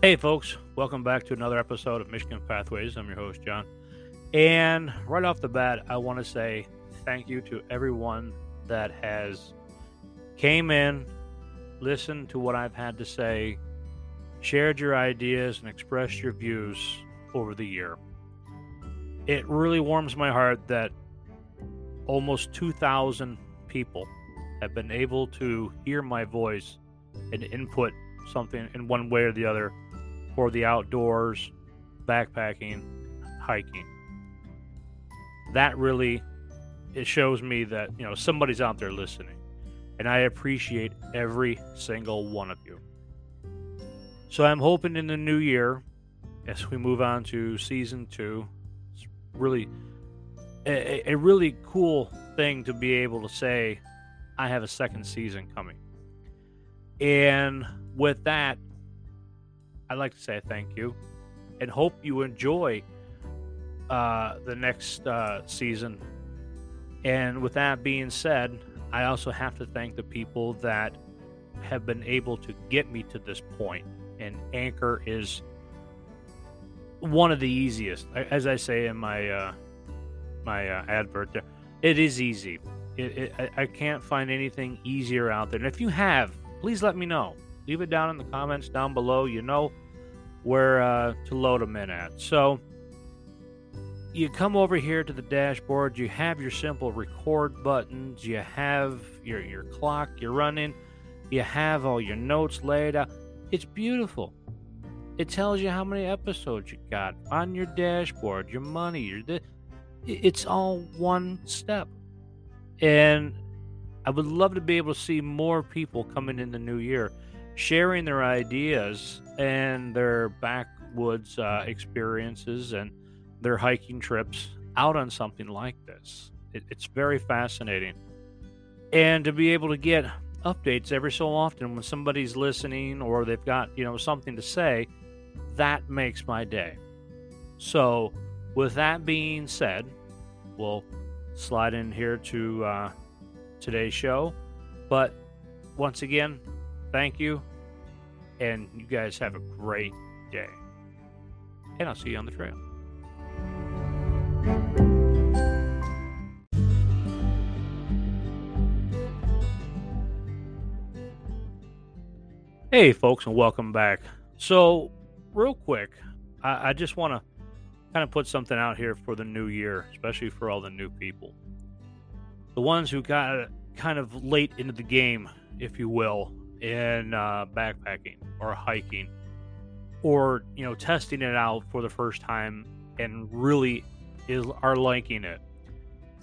Hey, folks, welcome back to another episode of Michigan Pathways. I'm your host, John. And right off the bat, I want to say thank you to everyone that has came in, listened to what I've had to say, shared your ideas, and expressed your views over the year. It really warms my heart that almost 2,000 people have been able to hear my voice and input something in one way or the other for the outdoors, backpacking, hiking. That really it shows me that, you know, somebody's out there listening. And I appreciate every single one of you. So I'm hoping in the new year, as we move on to season two, it's really a, a really cool thing to be able to say I have a second season coming. And with that, I'd like to say thank you and hope you enjoy uh, the next uh, season. And with that being said, I also have to thank the people that have been able to get me to this point. And Anchor is one of the easiest. As I say in my uh, my uh, advert there, it is easy. It, it, I can't find anything easier out there. And if you have, please let me know. Leave it down in the comments down below. You know where uh, to load them in at. So you come over here to the dashboard. You have your simple record buttons. You have your your clock you're running. You have all your notes laid out. It's beautiful. It tells you how many episodes you got on your dashboard, your money, your. It's all one step. And I would love to be able to see more people coming in the new year sharing their ideas and their backwoods uh, experiences and their hiking trips out on something like this. It, it's very fascinating. And to be able to get updates every so often when somebody's listening or they've got, you know, something to say, that makes my day. So, with that being said, we'll slide in here to uh, today's show. But once again, thank you. And you guys have a great day. And I'll see you on the trail. Hey, folks, and welcome back. So, real quick, I, I just want to kind of put something out here for the new year, especially for all the new people. The ones who got kind of late into the game, if you will, in uh, backpacking or hiking, or you know, testing it out for the first time and really is are liking it.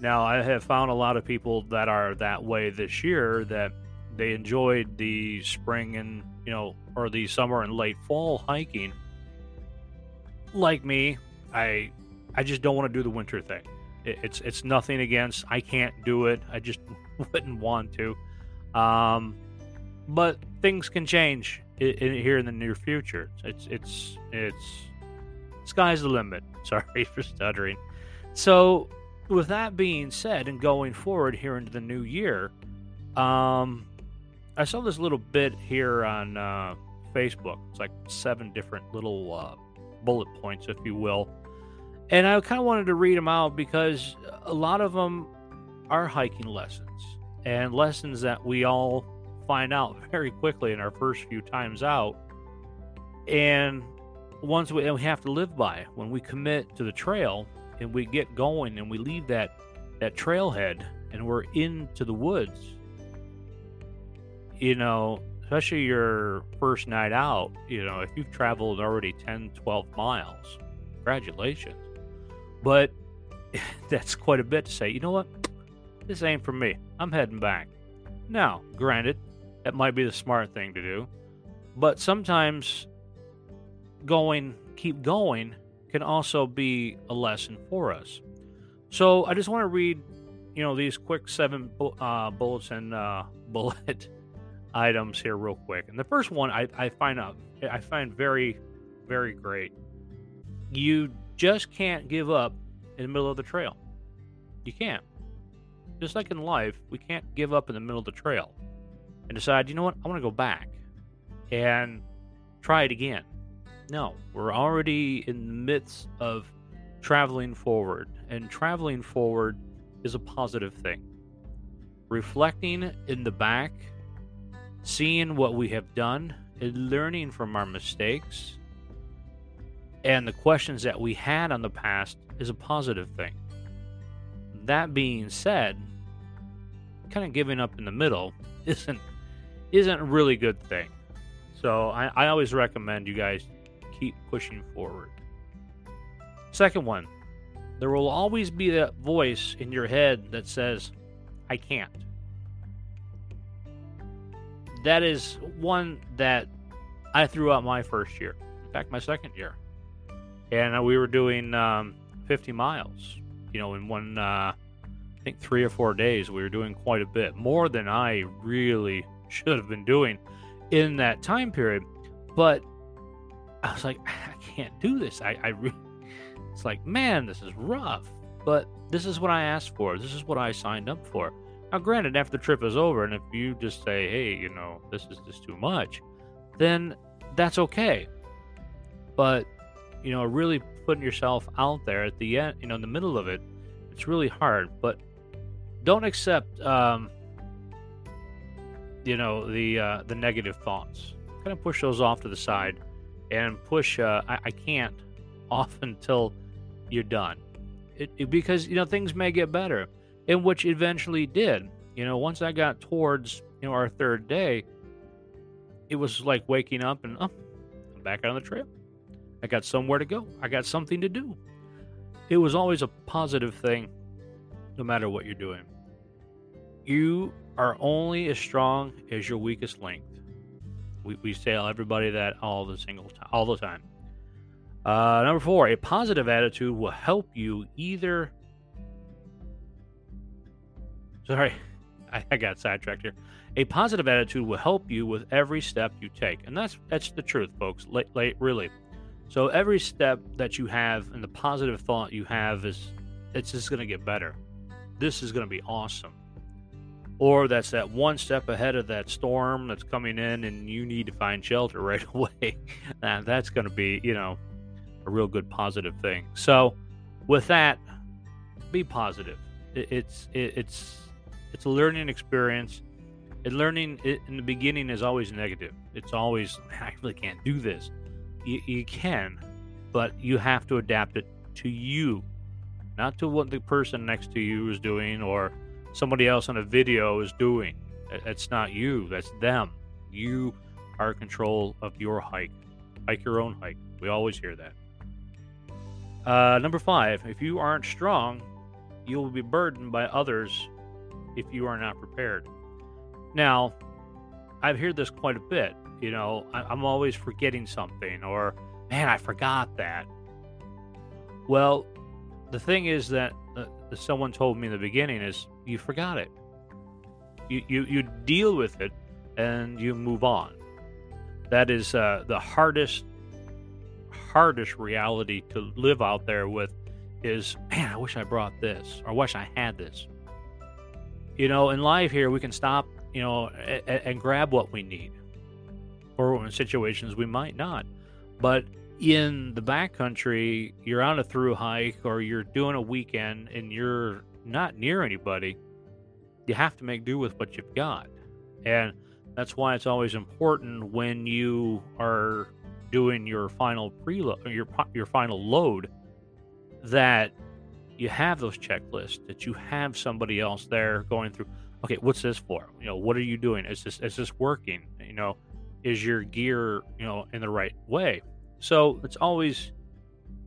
Now, I have found a lot of people that are that way this year that they enjoyed the spring and you know, or the summer and late fall hiking. Like me, I I just don't want to do the winter thing. It, it's it's nothing against. I can't do it. I just wouldn't want to. Um, but things can change in, in, here in the near future. It's it's it's sky's the limit. Sorry for stuttering. So, with that being said, and going forward here into the new year, um, I saw this little bit here on uh, Facebook. It's like seven different little uh, bullet points, if you will. And I kind of wanted to read them out because a lot of them are hiking lessons and lessons that we all find out very quickly in our first few times out. And ones we, and we have to live by when we commit to the trail and we get going and we leave that that trailhead and we're into the woods you know especially your first night out you know if you've traveled already 10 12 miles congratulations. But that's quite a bit to say you know what? This ain't for me. I'm heading back. Now granted that might be the smart thing to do but sometimes going keep going can also be a lesson for us. So I just want to read, you know, these quick seven uh, bullets and uh, bullet items here real quick. And the first one I, I find out I find very, very great. You just can't give up in the middle of the trail. You can't. Just like in life, we can't give up in the middle of the trail and decide, you know what, I want to go back and try it again. No, we're already in the midst of traveling forward, and traveling forward is a positive thing. Reflecting in the back, seeing what we have done, and learning from our mistakes and the questions that we had on the past is a positive thing. That being said, kind of giving up in the middle isn't isn't a really good thing. So I, I always recommend you guys keep pushing forward. Second one, there will always be that voice in your head that says, I can't. That is one that I threw out my first year. In fact, my second year. And we were doing um, 50 miles, you know, in one, uh, I think three or four days. We were doing quite a bit, more than I really should have been doing in that time period. But I was like, I can't do this. I, I really, it's like, man, this is rough. But this is what I asked for. This is what I signed up for. Now, granted, after the trip is over, and if you just say, hey, you know, this is just too much, then that's okay. But, you know, really putting yourself out there at the end, you know, in the middle of it, it's really hard. But don't accept, um, you know, the uh, the negative thoughts. Kind of push those off to the side and push uh, I, I can't off until you're done. It, it, because you know things may get better, and which eventually did. You know, once I got towards you know our third day, it was like waking up and oh, I'm back on the trail. I got somewhere to go. I got something to do. It was always a positive thing, no matter what you're doing. You are only as strong as your weakest link. We, we tell everybody that all the single time, all the time. Uh, number four, a positive attitude will help you either. Sorry, I, I got sidetracked here. A positive attitude will help you with every step you take, and that's that's the truth, folks. Late, late, really. So every step that you have and the positive thought you have is, it's just going to get better. This is going to be awesome or that's that one step ahead of that storm that's coming in and you need to find shelter right away. that's going to be, you know, a real good positive thing. So, with that, be positive. it's it's it's a learning experience. And learning in the beginning is always negative. It's always I really can't do this. You, you can, but you have to adapt it to you, not to what the person next to you is doing or somebody else on a video is doing. That's not you, that's them. You are in control of your hike. Hike your own hike. We always hear that. Uh, number five, if you aren't strong, you will be burdened by others if you are not prepared. Now, I've heard this quite a bit. You know, I'm always forgetting something, or man, I forgot that. Well, the thing is that uh, someone told me in the beginning is you forgot it. You, you, you deal with it and you move on. That is uh, the hardest, hardest reality to live out there with is, man, I wish I brought this or I wish I had this. You know, in life here, we can stop, you know, and, and grab what we need. Or in situations we might not. But in the backcountry, you're on a through hike or you're doing a weekend and you're not near anybody, you have to make do with what you've got. And that's why it's always important when you are doing your final preload your your final load that you have those checklists that you have somebody else there going through okay what's this for? You know what are you doing? Is this is this working? You know is your gear you know in the right way so it's always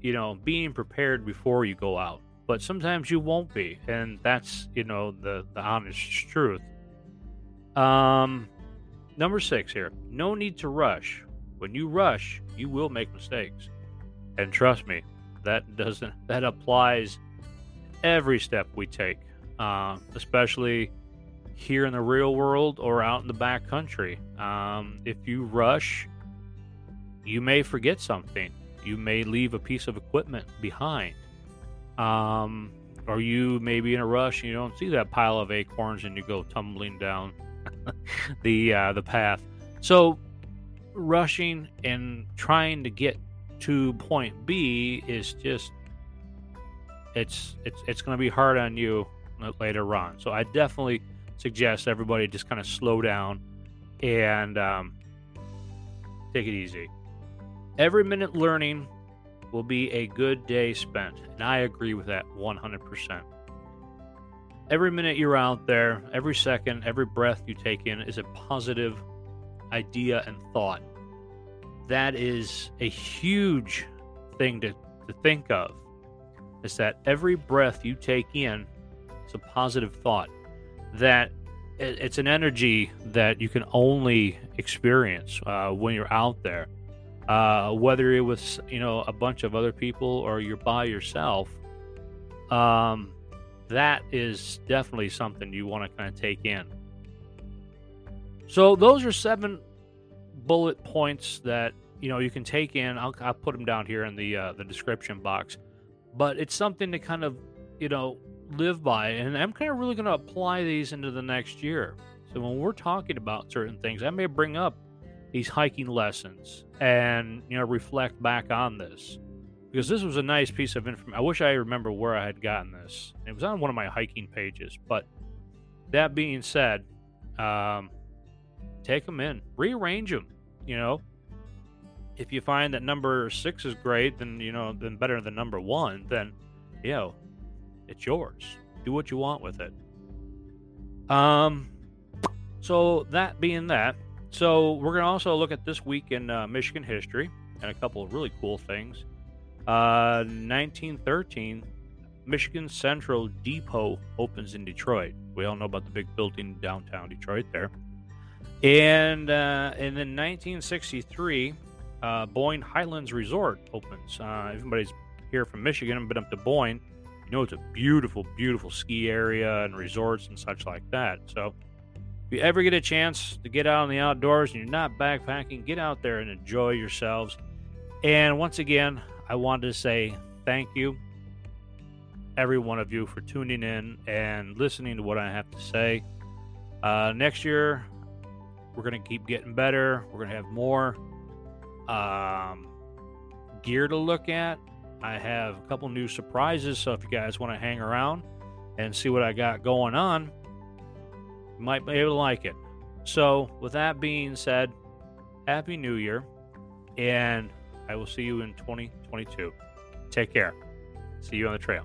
you know being prepared before you go out but sometimes you won't be, and that's you know the the honest truth. Um, number six here: no need to rush. When you rush, you will make mistakes, and trust me, that doesn't that applies every step we take, uh, especially here in the real world or out in the back country. Um, if you rush, you may forget something. You may leave a piece of equipment behind. Um, or you may be in a rush and you don't see that pile of acorns and you go tumbling down the uh, the path. So rushing and trying to get to point B is just it's it's it's going to be hard on you later on. So I definitely suggest everybody just kind of slow down and um, take it easy. Every minute learning will be a good day spent, and I agree with that 100%. Every minute you're out there, every second, every breath you take in is a positive idea and thought. That is a huge thing to, to think of. Is that every breath you take in is a positive thought. That it's an energy that you can only experience uh, when you're out there. Uh, whether it was you know a bunch of other people or you're by yourself, um, that is definitely something you want to kind of take in. So those are seven bullet points that you know you can take in. I'll, I'll put them down here in the uh, the description box, but it's something to kind of you know live by, and I'm kind of really going to apply these into the next year. So when we're talking about certain things, I may bring up these hiking lessons and you know reflect back on this because this was a nice piece of information. I wish I remember where I had gotten this. It was on one of my hiking pages. But that being said, um, take them in, rearrange them. You know, if you find that number six is great, then you know, then better than number one. Then, you know, it's yours. Do what you want with it. Um, so that being that, so we're gonna also look at this week in uh, Michigan history and a couple of really cool things. Uh, 1913, Michigan Central Depot opens in Detroit. We all know about the big building downtown Detroit there. And uh, and then 1963, uh, Boyne Highlands Resort opens. Uh, everybody's here from Michigan and been up to Boyne. You know, it's a beautiful, beautiful ski area and resorts and such like that. So, you ever get a chance to get out in the outdoors and you're not backpacking, get out there and enjoy yourselves. And once again, I wanted to say thank you, every one of you, for tuning in and listening to what I have to say. Uh, next year, we're going to keep getting better. We're going to have more um, gear to look at. I have a couple new surprises, so if you guys want to hang around and see what I got going on, you might be able to like it. So, with that being said, Happy New Year, and I will see you in 2022. Take care. See you on the trail.